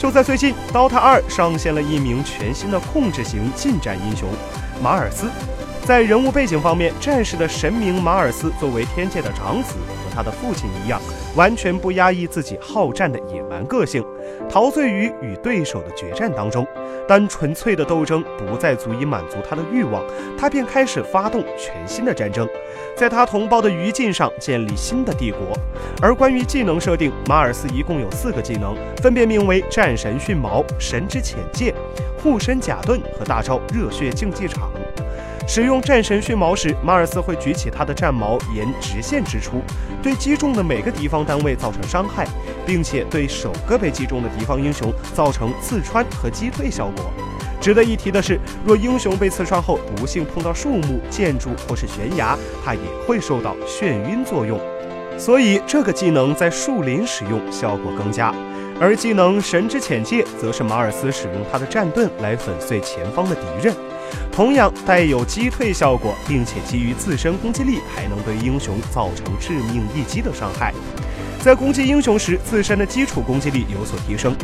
就在最近，DOTA 二上线了一名全新的控制型近战英雄——马尔斯。在人物背景方面，战士的神明马尔斯作为天界的长子，和他的父亲一样，完全不压抑自己好战的野蛮个性，陶醉于与对手的决战当中。但纯粹的斗争不再足以满足他的欲望，他便开始发动全新的战争，在他同胞的余烬上建立新的帝国。而关于技能设定，马尔斯一共有四个技能，分别名为战神迅矛、神之浅戒、护身甲盾和大招热血竞技场。使用战神迅矛时，马尔斯会举起他的战矛，沿直线直出，对击中的每个敌方单位造成伤害，并且对首个被击中的敌方英雄造成刺穿和击退效果。值得一提的是，若英雄被刺穿后不幸碰到树木、建筑或是悬崖，他也会受到眩晕作用。所以这个技能在树林使用效果更佳。而技能神之浅戒则是马尔斯使用他的战盾来粉碎前方的敌人。同样带有击退效果，并且基于自身攻击力，还能对英雄造成致命一击的伤害。在攻击英雄时，自身的基础攻击力有所提升。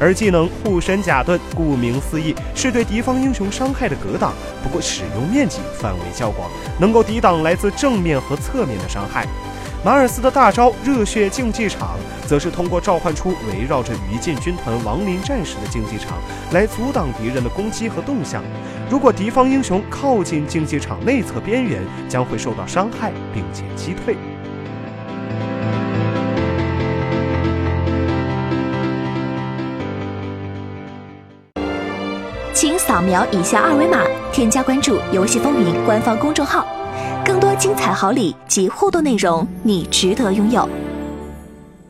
而技能护身甲盾，顾名思义，是对敌方英雄伤害的格挡，不过使用面积范围较广，能够抵挡来自正面和侧面的伤害。马尔斯的大招热血竞技场，则是通过召唤出围绕着余烬军团亡灵战士的竞技场，来阻挡敌人的攻击和动向。如果敌方英雄靠近竞技场内侧边缘，将会受到伤害，并且击退。请扫描以下二维码，添加关注“游戏风云”官方公众号。更多精彩好礼及互动内容，你值得拥有。